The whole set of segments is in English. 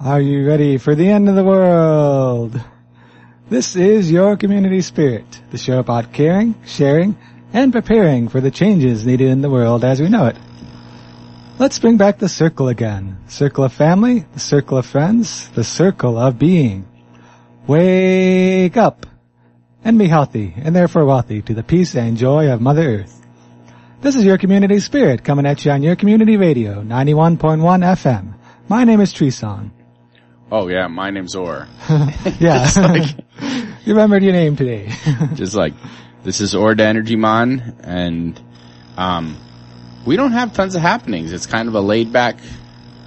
Are you ready for the end of the world? This is Your Community Spirit, the show about caring, sharing, and preparing for the changes needed in the world as we know it. Let's bring back the circle again. Circle of family, the circle of friends, the circle of being. Wake up and be healthy and therefore wealthy to the peace and joy of Mother Earth. This is Your Community Spirit coming at you on Your Community Radio, 91.1 FM. My name is Treeson. Oh yeah, my name's Or. yeah. like- you remembered your name today. Just like, this is Ord Energy Mon, and, um, we don't have tons of happenings. It's kind of a laid back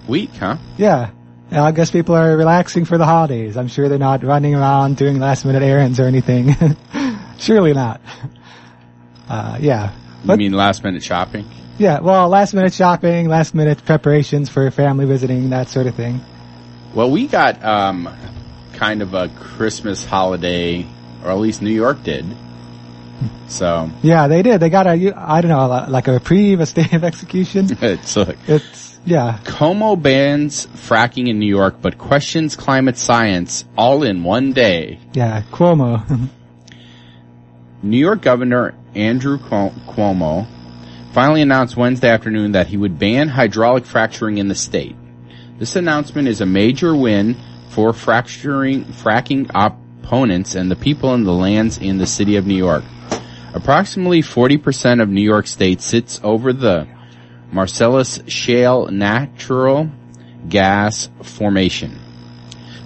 week, huh? yeah. I guess people are relaxing for the holidays. I'm sure they're not running around doing last minute errands or anything. Surely not. Uh, yeah. You mean last minute shopping? Yeah, well, last minute shopping, last minute preparations for family visiting, that sort of thing. Well, we got, um, kind of a Christmas holiday, or at least New York did. So, Yeah, they did. They got a, I don't know, like a reprieve, a stay of execution. it's like, It's, yeah, Cuomo bans fracking in New York, but questions climate science all in one day. yeah, Cuomo. New York Governor Andrew Cuo- Cuomo finally announced Wednesday afternoon that he would ban hydraulic fracturing in the state. This announcement is a major win for fracturing, fracking opponents and the people in the lands in the city of New York. Approximately 40% of New York State sits over the Marcellus Shale natural gas formation.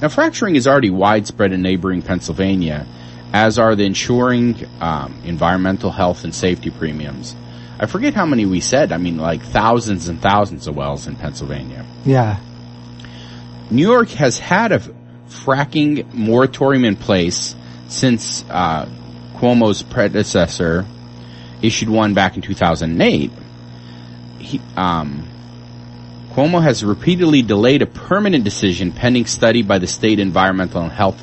Now, fracturing is already widespread in neighboring Pennsylvania, as are the ensuring um, environmental health and safety premiums. I forget how many we said. I mean, like thousands and thousands of wells in Pennsylvania. yeah, New York has had a fracking moratorium in place since uh, Cuomo's predecessor issued one back in 2008. He, um, Cuomo has repeatedly delayed a permanent decision pending study by the state environmental and health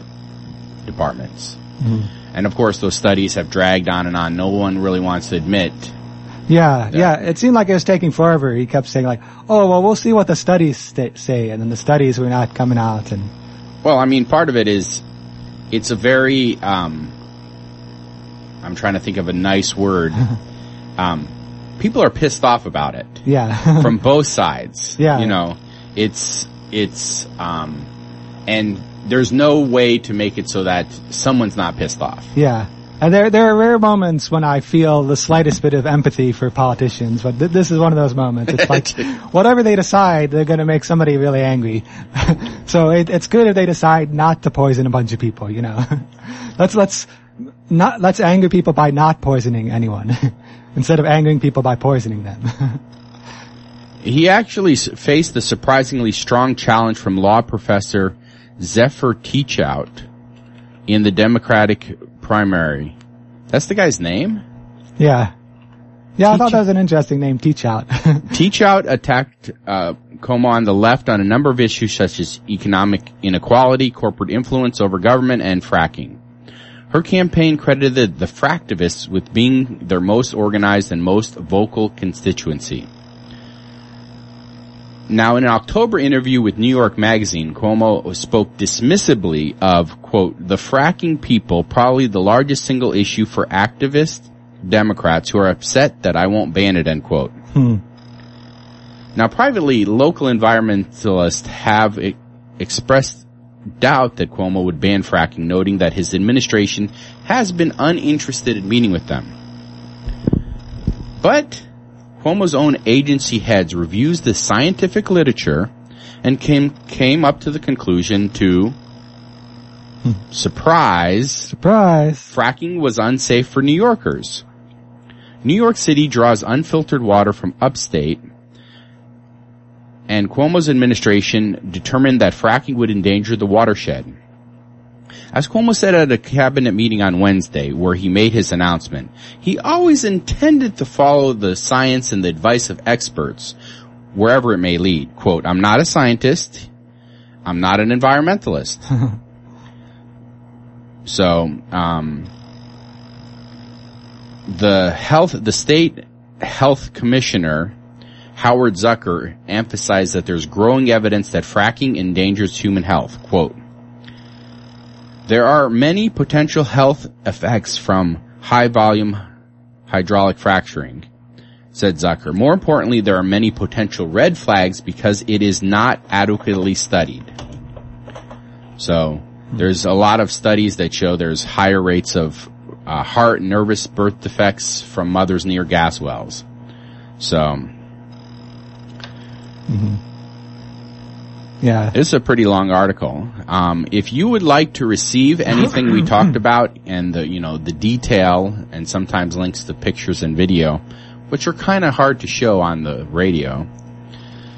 departments. And of course, those studies have dragged on and on. No one really wants to admit. Yeah, Yeah. yeah, It seemed like it was taking forever. He kept saying like, oh, well, we'll see what the studies sta say. And then the studies were not coming out and, Well, I mean, part of it is it's a very um, I'm trying to think of a nice word. Um, people are pissed off about it yeah. from both sides. Yeah. you know, it's it's um, and there's no way to make it so that someone's not pissed off. Yeah. And there, there are rare moments when I feel the slightest bit of empathy for politicians, but th- this is one of those moments. It's like, whatever they decide, they're gonna make somebody really angry. so it, it's good if they decide not to poison a bunch of people, you know. let's, let's, not, let's anger people by not poisoning anyone. Instead of angering people by poisoning them. He actually s- faced the surprisingly strong challenge from law professor Zephyr Teachout in the Democratic primary. That's the guy's name? yeah. Yeah, I thought that was an interesting name, Teach Out. Teachout attacked uh, Cuomo on the left on a number of issues such as economic inequality, corporate influence over government, and fracking. Her campaign credited the fractivists with being their most organized and most vocal constituency. Now, in an October interview with New York Magazine, Cuomo spoke dismissively of, quote, the fracking people, probably the largest single issue for activist Democrats who are upset that I won't ban it, end quote. Hmm. Now, privately, local environmentalists have e- expressed doubt that Cuomo would ban fracking, noting that his administration has been uninterested in meeting with them. But Cuomo's own agency heads reviews the scientific literature and came came up to the conclusion to surprise Surprise. fracking was unsafe for New Yorkers. New York City draws unfiltered water from upstate, and Cuomo's administration determined that fracking would endanger the watershed. As Cuomo said at a cabinet meeting on Wednesday, where he made his announcement, he always intended to follow the science and the advice of experts, wherever it may lead. Quote, I'm not a scientist. I'm not an environmentalist. so, um, the health, the state health commissioner Howard Zucker emphasized that there's growing evidence that fracking endangers human health. Quote, there are many potential health effects from high volume hydraulic fracturing, said Zucker. More importantly, there are many potential red flags because it is not adequately studied. So, there's a lot of studies that show there's higher rates of uh, heart and nervous birth defects from mothers near gas wells. So, Yeah. This is a pretty long article. Um, if you would like to receive anything we talked about and the, you know, the detail and sometimes links to pictures and video, which are kind of hard to show on the radio,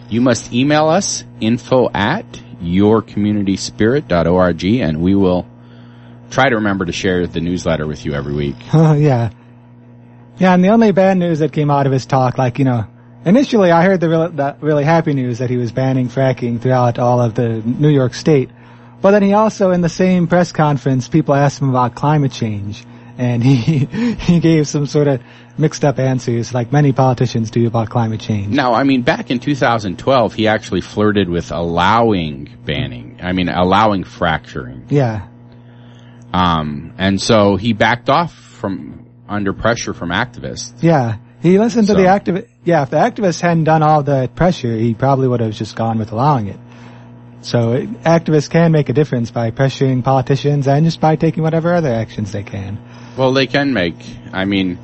you must email us info at yourcommunityspirit.org and we will try to remember to share the newsletter with you every week. yeah. Yeah, and the only bad news that came out of his talk, like, you know, initially I heard the really, the really happy news that he was banning fracking throughout all of the New York state. But then he also, in the same press conference, people asked him about climate change. And he, he gave some sort of mixed up answers, like many politicians do about climate change. Now, I mean, back in 2012, he actually flirted with allowing banning. I mean, allowing fracturing. Yeah. Um, and so he backed off from under pressure from activists. Yeah. He listened to the activist. Yeah, if the activists hadn't done all the pressure, he probably would have just gone with allowing it. So it, activists can make a difference by pressuring politicians and just by taking whatever other actions they can. Well, they can make. I mean,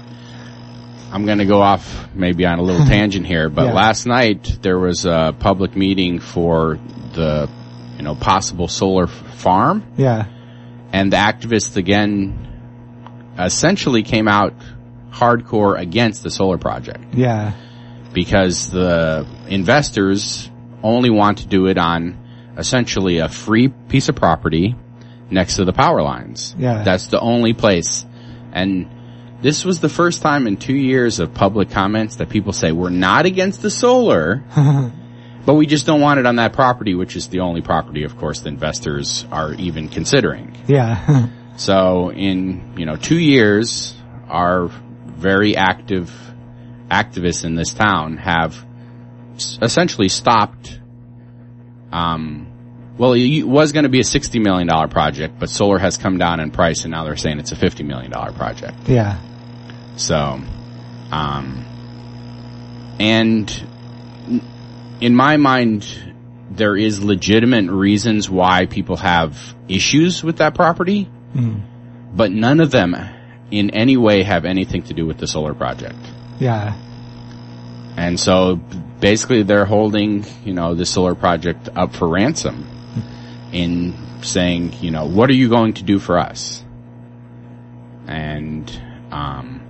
I'm going to go off maybe on a little tangent here, but Yeah. last night there was a public meeting for the, you know, possible solar f- farm, Yeah. and the activists again essentially came out hardcore against the solar project Yeah. because the investors only want to do it on essentially a free piece of property next to the power lines. Yeah. That's the only place. And this was the first time in two years of public comments that people say, we're not against the solar, but we just don't want it on that property, which is the only property, of course, the investors are even considering. Yeah. So in, you know, two years, our very active activists in this town have essentially stopped, um, well, it was going to be a $60 million project, but solar has come down in price and now they're saying it's a $50 million project. yeah. So, um, and in my mind, there is legitimate reasons why people have issues with that property, Mm. but none of them in any way have anything to do with the solar project. Yeah. And so basically they're holding, you know, the solar project up for ransom in saying, you know, what are you going to do for us? And, um,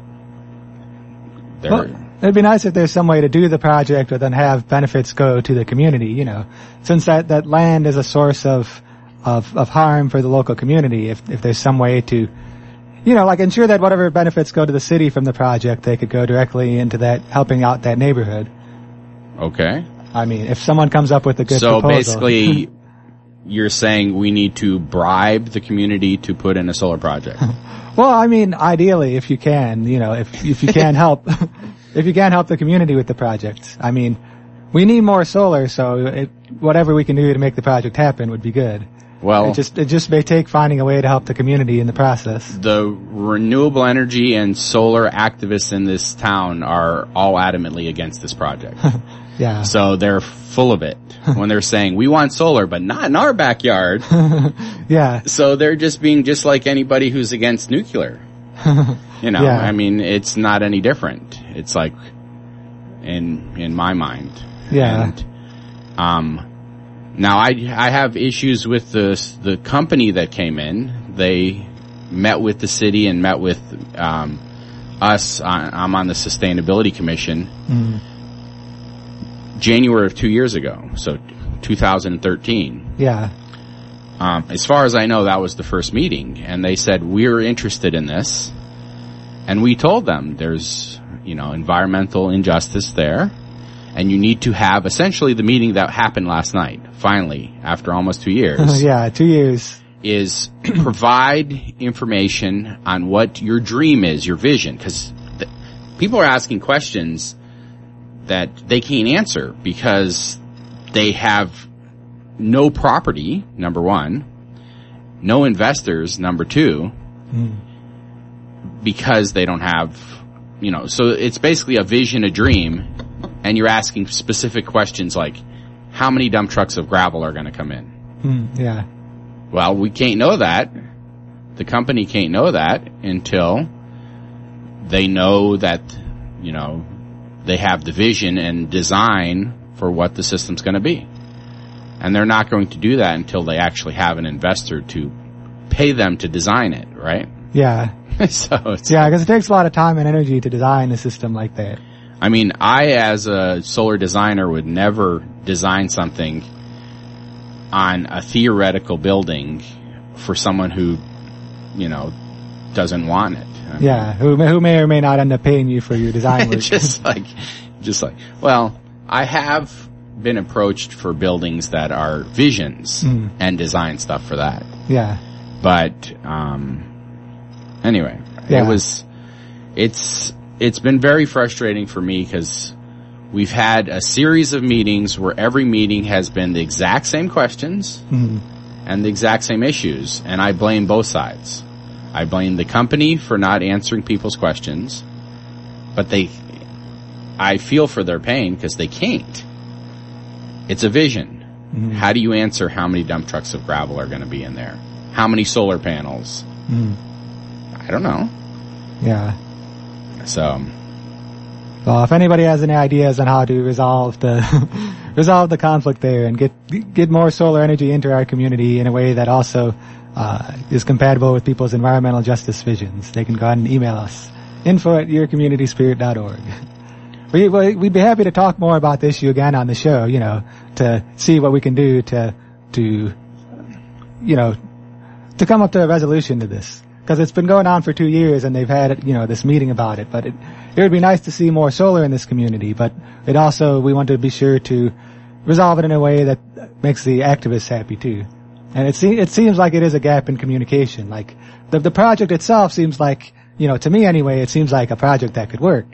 they're, Well, it'd be nice if there's some way to do the project but then have benefits go to the community, you know. Since that, that land is a source of, of, of harm for the local community, if, if there's some way to, you know, like ensure that whatever benefits go to the city from the project, they could go directly into that, helping out that neighborhood. okay. I mean, if someone comes up with a good so proposal. basically, you're saying we need to bribe the community to put in a solar project. well, I mean, ideally, if you can, you know, if, if you can help, if you can help the community with the project. I mean, we need more solar, so it, whatever we can do to make the project happen would be good. Well, It just, it just may take finding a way to help the community in the process. the renewable energy and solar activists in this town are all adamantly against this project. Yeah. so they're full of it when they're saying we want solar, but not in our backyard. yeah. so they're just being just like anybody who's against nuclear. You know, Yeah. I mean, it's not any different. It's like, in, in my mind. Yeah. And, um, now I, I have issues with the, the company that came in. They met with the city and met with, um, us. On, I'm on the sustainability commission. Mm. January of two years ago. So 2013. Yeah. Um, as far as I know, that was the first meeting, and they said we're interested in this, and we told them there's you know environmental injustice there, and you need to have essentially the meeting that happened last night. Finally, after almost two years, yeah. Two years. is provide information on what your dream is, your vision, because th- people are asking questions that they can't answer because they have no property, number one, no investors, number two, hmm. because they don't have, you know, so it's basically a vision, a dream, and you're asking specific questions like, how many dump trucks of gravel are going to come in? Mm, yeah. Well, we can't know that. The company can't know that until they know that, you know, they have the vision and design for what the system's going to be. And they're not going to do that until they actually have an investor to pay them to design it, right? Yeah. so it's, Yeah, because it takes a lot of time and energy to design a system like that. I mean, I as a solar designer would never design something on a theoretical building for someone who, you know, doesn't want it. I mean, Yeah, who may, who may or may not end up paying you for your design work. Just like, just like, well, I have been approached for buildings that are visions Mm. and design stuff for that. yeah. But, um, anyway, Yeah. it was, it's, it's been very frustrating for me because we've had a series of meetings where every meeting has been the exact same questions Mm. and the exact same issues, and I blame both sides. I blame the company for not answering people's questions, but they, I feel for their pain because they can't. It's a vision. Mhm. How do you answer how many dump trucks of gravel are going to be in there? How many solar panels? Mm. I don't know. Yeah. So, Well, if anybody has any ideas on how to resolve the resolve the conflict there and get get more solar energy into our community in a way that also uh, is compatible with people's environmental justice visions, they can go ahead and email us info at yourcommunityspirit.org. We, we- we'd be happy to talk more about the issue again on the show, you know, to see what we can do to, to, you know, to come up to a resolution to this. Because it's been going on for two years and they've had, you know, this meeting about it. But it, it would be nice to see more solar in this community. But it also, we want to be sure to resolve it in a way that makes the activists happy too. And it, se- it seems like it is a gap in communication. Like, the, the project itself seems like, you know, to me anyway, it seems like a project that could work.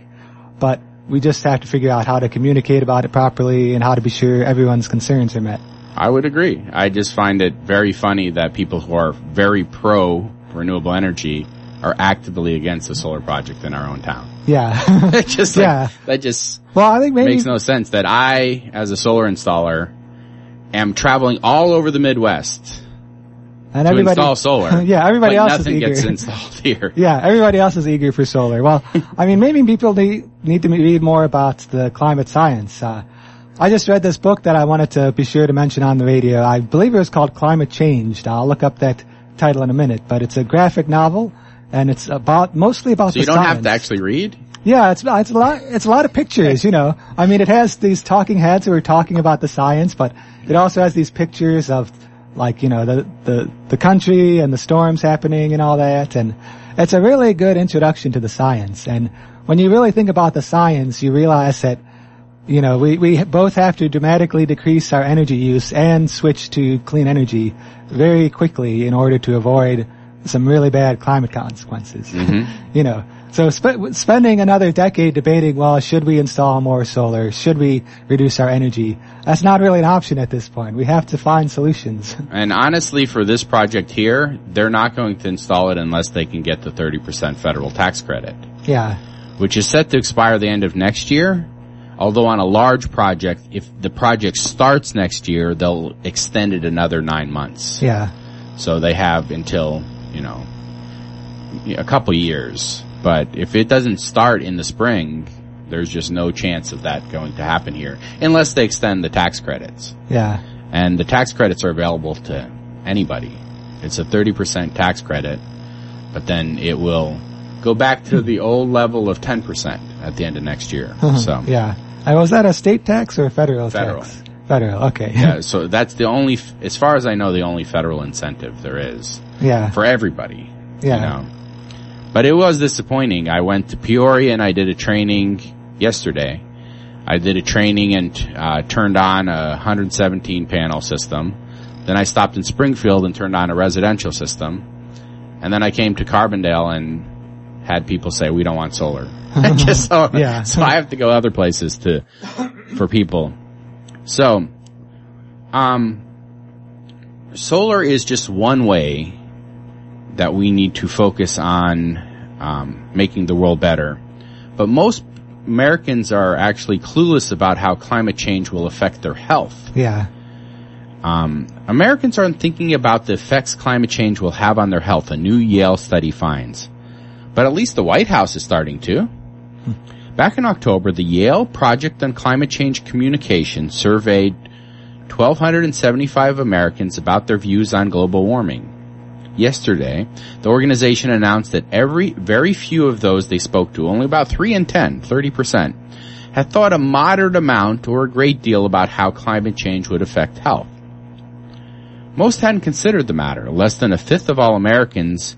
But we just have to figure out how to communicate about it properly and how to be sure everyone's concerns are met. I would agree. I just find it very funny that people who are very pro renewable energy are actively against the solar project in our own town. Yeah. Just like, Yeah. that just well, I think maybe, makes no sense that I, as a solar installer, am traveling all over the Midwest and to everybody, install solar. yeah, everybody else is eager. gets installed here. Yeah, everybody else is eager for solar. Well, I mean, maybe people need, need to read more about the climate science. Uh, I just read this book that I wanted to be sure to mention on the radio. I believe it was called Climate Changed. I'll look up that title in a minute, but it's a graphic novel and it's about, mostly about So the you don't science. have to actually read? Yeah, it's it's a lot it's a lot of pictures, you know. I mean, it has these talking heads who are talking about the science, but it also has these pictures of like you know the the the country and the storms happening and all that, and it's a really good introduction to the science. And when you really think about the science, you realize that you know we we both have to dramatically decrease our energy use and switch to clean energy very quickly in order to avoid some really bad climate consequences. Mm-hmm. you know, so sp- spending another decade debating, well, should we install more solar? Should we reduce our energy? That's not really an option at this point. We have to find solutions. And honestly, for this project here, they're not going to install it unless they can get the 30% federal tax credit, yeah. which is set to expire the end of next year. Although on a large project, if the project starts next year, they'll extend it another nine months. Yeah. So they have until, you know, a couple years. But if it doesn't start in the spring, there's just no chance of that going to happen here unless they extend the tax credits. Yeah. And the tax credits are available to anybody. It's a 30% tax credit, but then it will go back to the old level of 10% at the end of next year. Mm-hmm. So, yeah. Uh, was that a state tax or a federal, Federal. tax? Federal. Okay. yeah, so that's the only, as far as I know, the only federal incentive there is yeah. for everybody. Yeah. You know. But it was disappointing. I went to Peoria and I did a training yesterday. I did a training and uh, turned on a 117 panel system. Then I stopped in Springfield and turned on a residential system. And then I came to Carbondale and had people say we don't want solar. Just so, Yeah. so I have to go other places to for people. So, um, solar is just one way that we need to focus on um, making the world better. But most Americans are actually clueless about how climate change will affect their health. Yeah. Um, Americans aren't thinking about the effects climate change will have on their health, a new Yale study finds. But at least the White House is starting to. Back in October, the Yale Project on Climate Change Communication surveyed 1,275 Americans about their views on global warming. Yesterday, the organization announced that every, very few of those they spoke to, only about 3 in 10, 30%, had thought a moderate amount or a great deal about how climate change would affect health. Most hadn't considered the matter. Less than a fifth of all Americans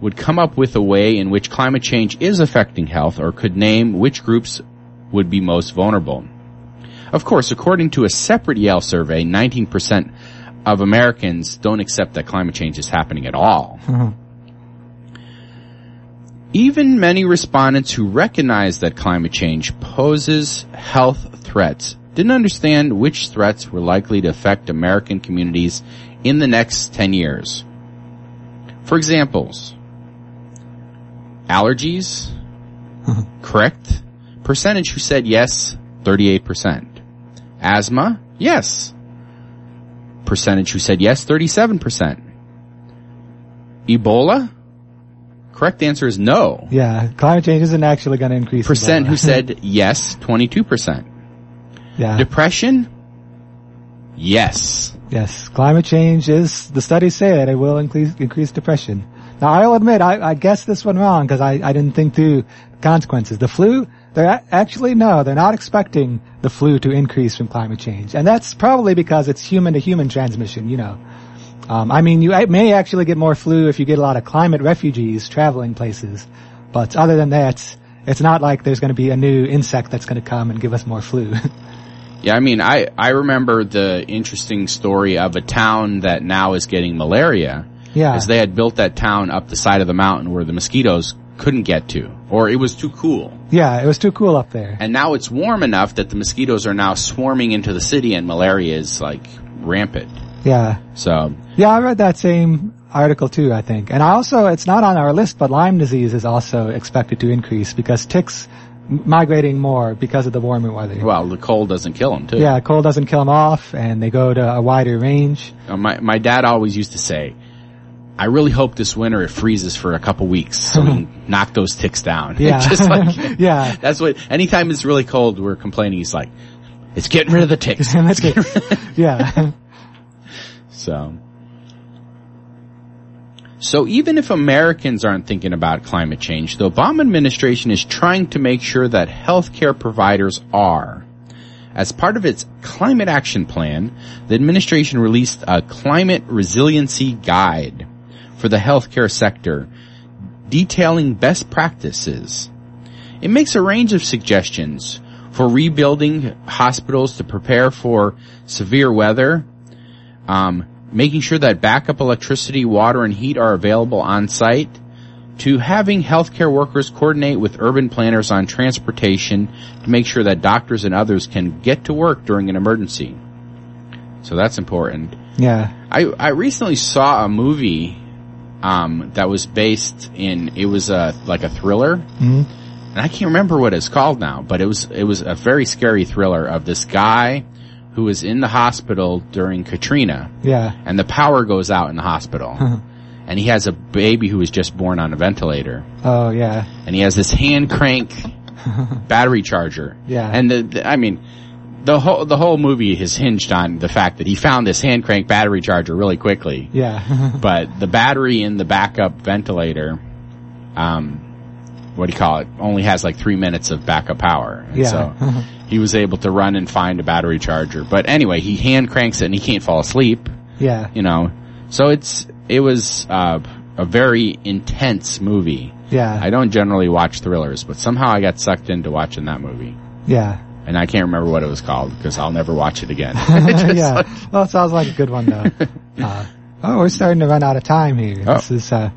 would come up with a way in which climate change is affecting health or could name which groups would be most vulnerable. Of course, according to a separate Yale survey, 19% of Americans don't accept that climate change is happening at all. Mm-hmm. Even many respondents who recognize that climate change poses health threats didn't understand which threats were likely to affect American communities in the next 10 years. For examples, allergies, correct? Percentage who said yes, 38%. Asthma, yes. Percentage who said yes, 37%. Ebola, correct answer is no. Yeah. Climate change isn't actually going to increase. Percent who said yes, 22%. yeah. Depression, yes. Yes, climate change is, the studies say it, it will increase, increase depression. Now I'll admit, I, I guessed this one wrong because I, I didn't think through consequences. The flu, they're actually, no, they're not expecting the flu to increase from climate change. And that's probably because it's human to human transmission, you know. Um, I mean, you may actually get more flu if you get a lot of climate refugees traveling places. But other than that, it's not like there's going to be a new insect that's going to come and give us more flu. Yeah, I mean, I, I remember the interesting story of a town that now is getting malaria. Yeah. Because they had built that town up the side of the mountain where the mosquitoes couldn't get to. Or it was too cool. Yeah, it was too cool up there. And now it's warm enough that the mosquitoes are now swarming into the city and malaria is like rampant. Yeah. So, Yeah, I read that same article too, I think. And I also, it's not on our list, but Lyme disease is also expected to increase because ticks migrating more because of the warmer weather. well, the cold doesn't kill them too. Yeah, cold doesn't kill them off and they go to a wider range. Uh, my, my dad always used to say, I really hope this winter it freezes for a couple weeks so we can knock those ticks down. Yeah. Just like, yeah. that's what, anytime it's really cold, we're complaining. He's like, it's getting rid of the ticks. Get, yeah. So, so even if Americans aren't thinking about climate change, the Obama administration is trying to make sure that healthcare providers are. As part of its climate action plan, the administration released a climate resiliency guide for the healthcare sector detailing best practices. It makes a range of suggestions for rebuilding hospitals to prepare for severe weather, um, making sure that backup electricity, water, and heat are available on site, to having healthcare workers coordinate with urban planners on transportation to make sure that doctors and others can get to work during an emergency. So that's important. Yeah. I, I recently saw a movie um, that was based in it was a like a thriller, hmm and I can't remember what it's called now, but it was it was a very scary thriller of this guy who was in the hospital during Katrina, Yeah. and the power goes out in the hospital, and he has a baby who was just born on a ventilator, Oh, yeah. and he has this hand crank battery charger, Yeah. and the, the I mean. The whole the whole movie is hinged on the fact that he found this hand crank battery charger really quickly, Yeah. but the battery in the backup ventilator, um, what do you call it, only has like three minutes of backup power. And Yeah. So he was able to run and find a battery charger. But anyway, he hand cranks it and he can't fall asleep, yeah. you know. So it's, it was, uh, a very intense movie. Yeah. I don't generally watch thrillers, but somehow I got sucked into watching that movie. Yeah. And I can't remember what it was called because I'll never watch it again. Yeah. like- well, it sounds like a good one though. Uh, oh, we're starting to run out of time here. Oh. This is, uh,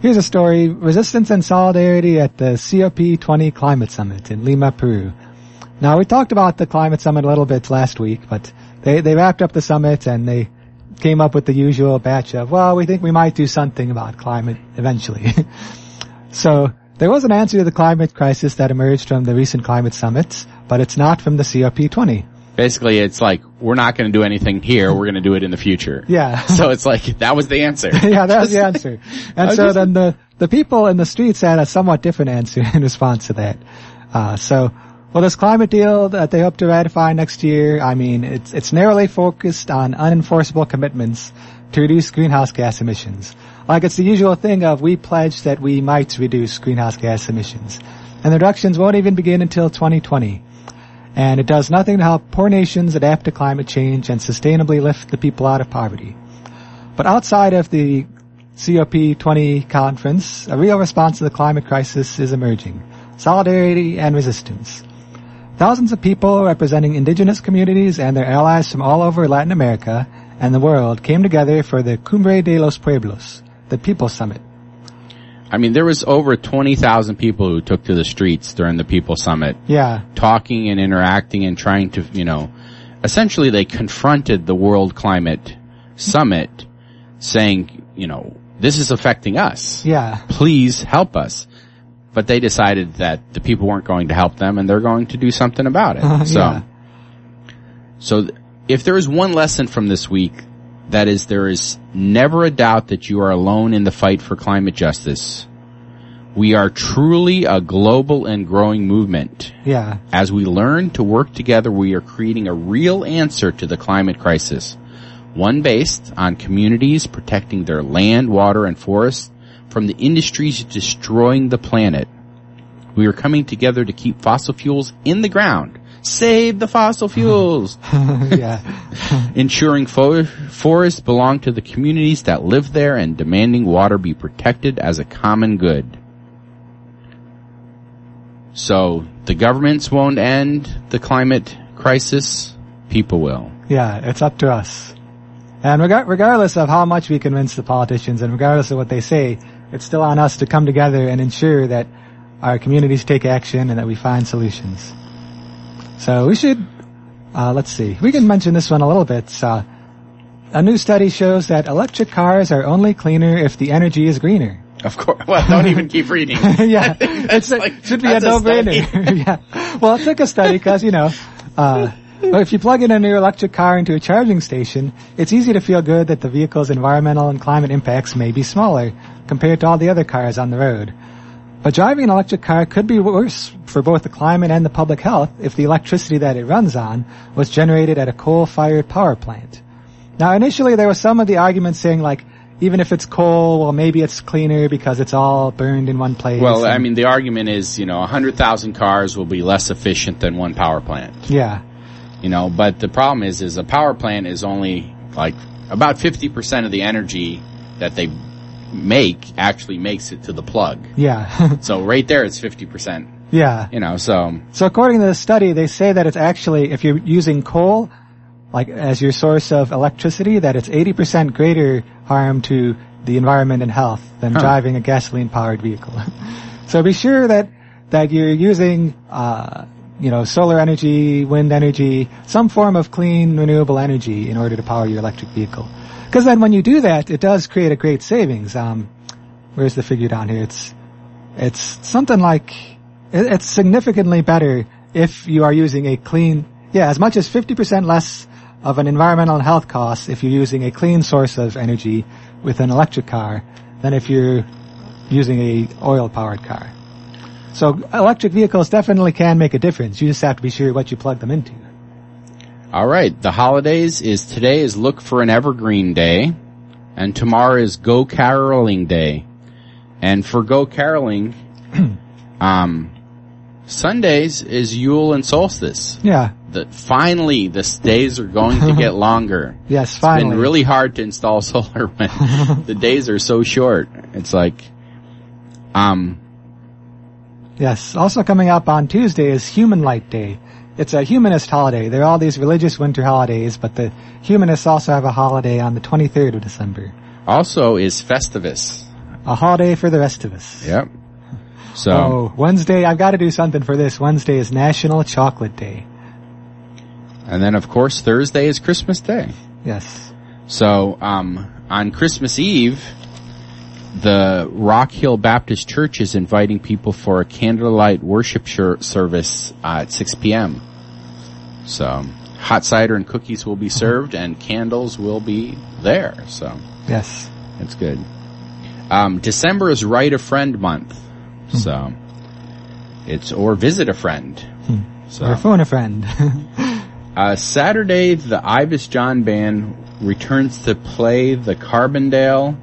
Here's a story, Resistance and Solidarity at the COP20 Climate Summit in Lima, Peru. Now, we talked about the climate summit a little bit last week, but they, they wrapped up the summit and they came up with the usual batch of, well, we think we might do something about climate eventually. so, there was an answer to the climate crisis that emerged from the recent climate summits, but it's not from the COP20. Basically, it's like, we're not going to do anything here, we're going to do it in the future. Yeah. So it's like, that was the answer. yeah, that was the answer. And so just- then the, the people in the streets had a somewhat different answer in response to that. Uh, so, well, this climate deal that they hope to ratify next year, I mean, it's, it's narrowly focused on unenforceable commitments to reduce greenhouse gas emissions. Like it's the usual thing of we pledge that we might reduce greenhouse gas emissions. And the reductions won't even begin until 2020. And it does nothing to help poor nations adapt to climate change and sustainably lift the people out of poverty. But outside of the COP20 conference, a real response to the climate crisis is emerging. Solidarity and resistance. Thousands of people representing indigenous communities and their allies from all over Latin America and the world came together for the Cumbre de los Pueblos, the People Summit. I mean, there was over 20,000 people who took to the streets during the People Summit, Yeah, talking and interacting and trying to, you know, essentially they confronted the World Climate Summit saying, you know, this is affecting us. yeah, Please help us. But they decided that the people weren't going to help them and they're going to do something about it. Uh-huh. so, yeah. so th- if there is one lesson from this week, that is there is never a doubt that you are alone in the fight for climate justice. We are truly a global and growing movement. yeah, As we learn to work together, we are creating a real answer to the climate crisis. One based on communities protecting their land, water, and forests from the industries destroying the planet. We are coming together to keep fossil fuels in the ground. Save the fossil fuels! yeah, ensuring fo- forests belong to the communities that live there and demanding water be protected as a common good. So the governments won't end the climate crisis, people will. yeah, it's up to us. And reg- regardless of how much we convince the politicians and regardless of what they say, it's still on us to come together and ensure that our communities take action and that we find solutions. So we should, uh, let's see, we can mention this one a little bit. Uh, a new study shows that electric cars are only cleaner if the energy is greener. Of course. Well, don't even keep reading. yeah, it's a, like- should be a no-brainer. yeah. Well, it took a study because you know, uh, well, if you plug in a new electric car into a charging station, it's easy to feel good that the vehicle's environmental and climate impacts may be smaller compared to all the other cars on the road. But driving an electric car could be worse for both the climate and the public health if the electricity that it runs on was generated at a coal-fired power plant. Now, initially there was some of the arguments saying like, even if it's coal, well, maybe it's cleaner because it's all burned in one place. Well, I mean, the argument is, you know, 100,000 cars will be less efficient than one power plant. yeah, You know, but the problem is, is a power plant is only like about 50% of the energy that they make actually makes it to the plug. yeah, So right there it's 50%, yeah. you know, so So according to the study, they say that it's actually, if you're using coal, like as your source of electricity, that it's 80% greater harm to the environment and health than Huh. driving a gasoline powered vehicle. so be sure that, that you're using, uh, you know, solar energy, wind energy, some form of clean, renewable energy in order to power your electric vehicle. Because then when you do that, it does create a great savings. Um, where's the figure down here? It's, it's something like, it's significantly better if you are using a clean, yeah, as much as 50% less of an environmental and health cost if you're using a clean source of energy with an electric car than if you're using a oil powered car. So electric vehicles definitely can make a difference. You just have to be sure what you plug them into. All right, the holidays is today is look for an evergreen day, and tomorrow is go caroling day. And for go caroling, um, Sundays is Yule and solstice. Yeah. The, finally, the days are going to get longer. Yes, It's finally. been really hard to install solar when the days are so short. It's like, um, Yes. Also coming up on Tuesday is HumanLight Day. It's a humanist holiday. There are all these religious winter holidays, but the humanists also have a holiday on the 23rd of December. also is Festivus. a holiday for the rest of us. Yep. So, Oh, Wednesday, I've got to do something for this. Wednesday is National Chocolate Day. and then of course Thursday is Christmas Day. Yes. So, um, on Christmas Eve, the Rock Hill Baptist Church is inviting people for a candlelight worship service uh, at 6 p.m. So, hot cider and cookies will be served and candles will be there. So, Yes. That's good. Um, December is Write a Friend month. So, it's, or visit a friend. Or So, phone a friend. uh, Saturday, the Ivas John Band returns to play the Carbondale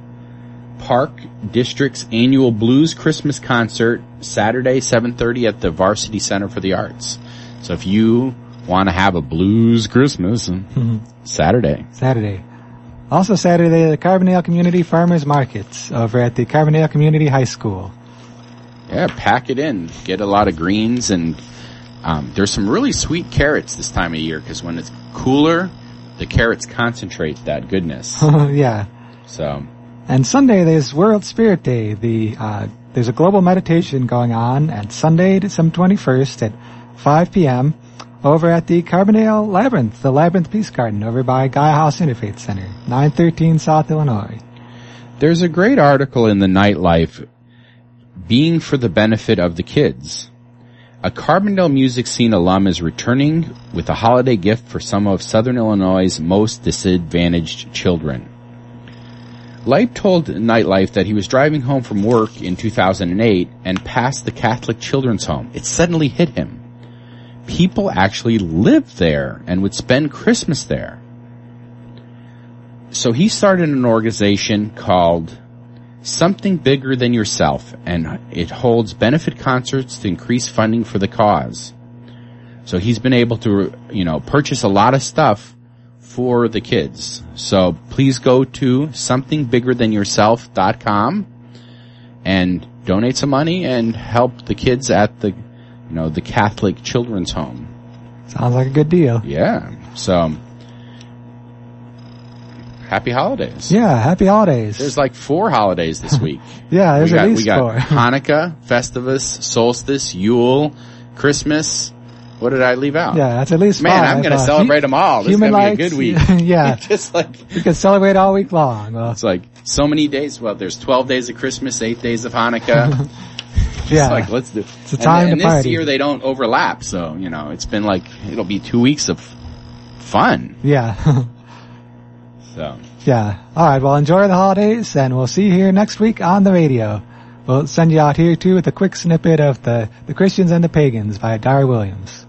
Park District's annual Blues Christmas concert Saturday, 7.30 at the Varsity Center for the Arts. So if you want to have a blues Christmas, Saturday. Saturday. Also Saturday, the Carbondale Community Farmers Markets over at the Carbondale Community High School. Yeah, pack it in. Get a lot of greens and um, there's some really sweet carrots this time of year because when it's cooler, the carrots concentrate that goodness. yeah. So And Sunday, there's World Spirit Day. The uh, there's a global meditation going on at Sunday, December 21st at 5 p.m. over at the Carbondale Labyrinth, the Labyrinth Peace Garden over by Gaia House Interfaith Center, 913 South Illinois. there's a great article in the Nightlife, being for the benefit of the kids. A Carbondale music scene alum is returning with a holiday gift for some of Southern Illinois' most disadvantaged children. Light told Nightlife that he was driving home from work in 2008 and passed the Catholic Children's Home. It suddenly hit him. People actually lived there and would spend Christmas there. So he started an organization called Something Bigger Than Yourself and it holds benefit concerts to increase funding for the cause. So he's been able to, you know, purchase a lot of stuff for the kids. So please go to somethingbiggerthanyourself.com and donate some money and help the kids at the, you know, the Catholic Children's Home. Sounds like a good deal. Yeah. So happy holidays. Yeah, happy holidays. There's like four holidays this week. yeah, there's we got, at least we got four. Hanukkah, Festivus, Solstice, Yule, Christmas. What did I leave out? yeah, that's at least Man, five. I'm going to Uh, celebrate them all. This is going to be a good week. yeah, Just like, we can celebrate all week long. Well, it's like so many days. Well, there's 12 days of Christmas, 8 days of Hanukkah. yeah, It's like, let's do It's a time and, and this year they don't overlap. So, you know, it's been like, it'll be two weeks of fun. yeah. So, Yeah. All right. Well, enjoy the holidays, and we'll see you here next week on the radio. We'll send you out here too with a quick snippet of the the Christians and the Pagans by Dar Williams.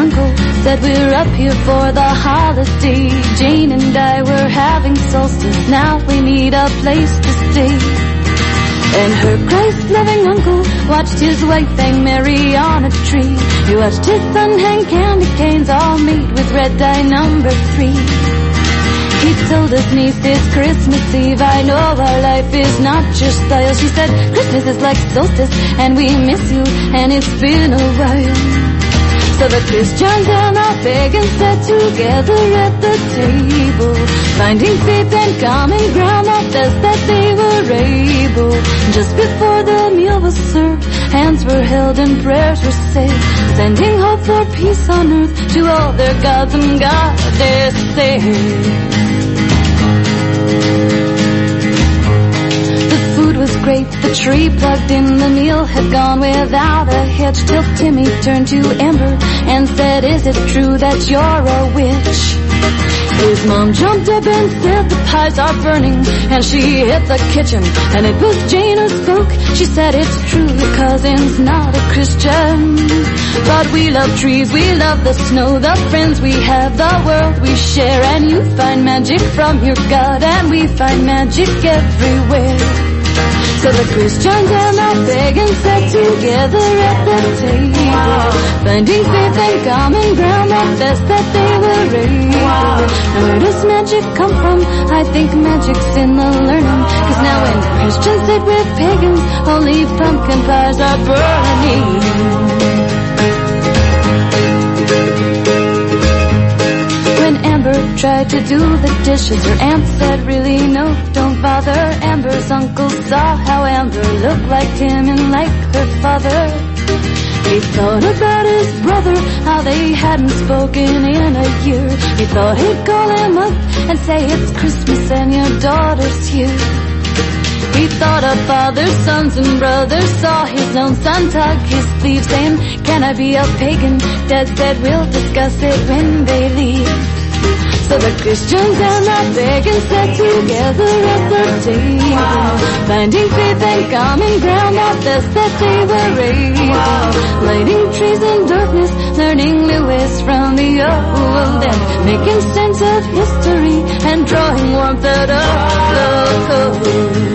Uncle, said we're up here for the holiday. Jane and I were having solstice, now we need a place to stay. And her Christ-loving uncle watched his wife hang Mary on a tree. He watched his son hang candy canes all made with red dye number three. He told his niece this Christmas Eve, I know our life is not your style. She said, Christmas is like solstice, and we miss you, and it's been a while. So the Christians and the pagans sat together at the table, finding faith and common ground that best that they were able. Just before the meal was served, hands were held and prayers were said, sending hope for peace on earth to all their gods and goddesses. The tree plugged in, the meal had gone without a hitch till Timmy turned to Amber and said, is it true that you're a witch? His mom jumped up and said the pies are burning and she hit the kitchen and it was Jane who spoke. She said it's true your cousin's not a Christian. But we love trees, we love the snow, the friends we have, the world we share and you find magic from your God and we find magic everywhere. So the Christians and the pagans sat together at the table, finding faith and common ground that best that they were able. Now where does magic come from? I think magic's in the learning. Cause now when Christians sit with pagans, only pumpkin pies are burning. Amber tried to do the dishes. Her aunt said, really, no, don't bother. Amber's uncle saw how Amber looked like him and like her father. He thought about his brother, how they hadn't spoken in a year. He thought he'd call him up and say it's Christmas and your daughter's here. He thought of fathers, sons, and brothers. Saw his own son tug his sleeve, saying, Can I be a pagan? Dad said, We'll discuss it when they leave. So the Christians and the pagans sat together at the table, finding faith and common ground that best that they were able. Lighting trees in darkness, learning ways from the old, and making sense of history and drawing warmth out of the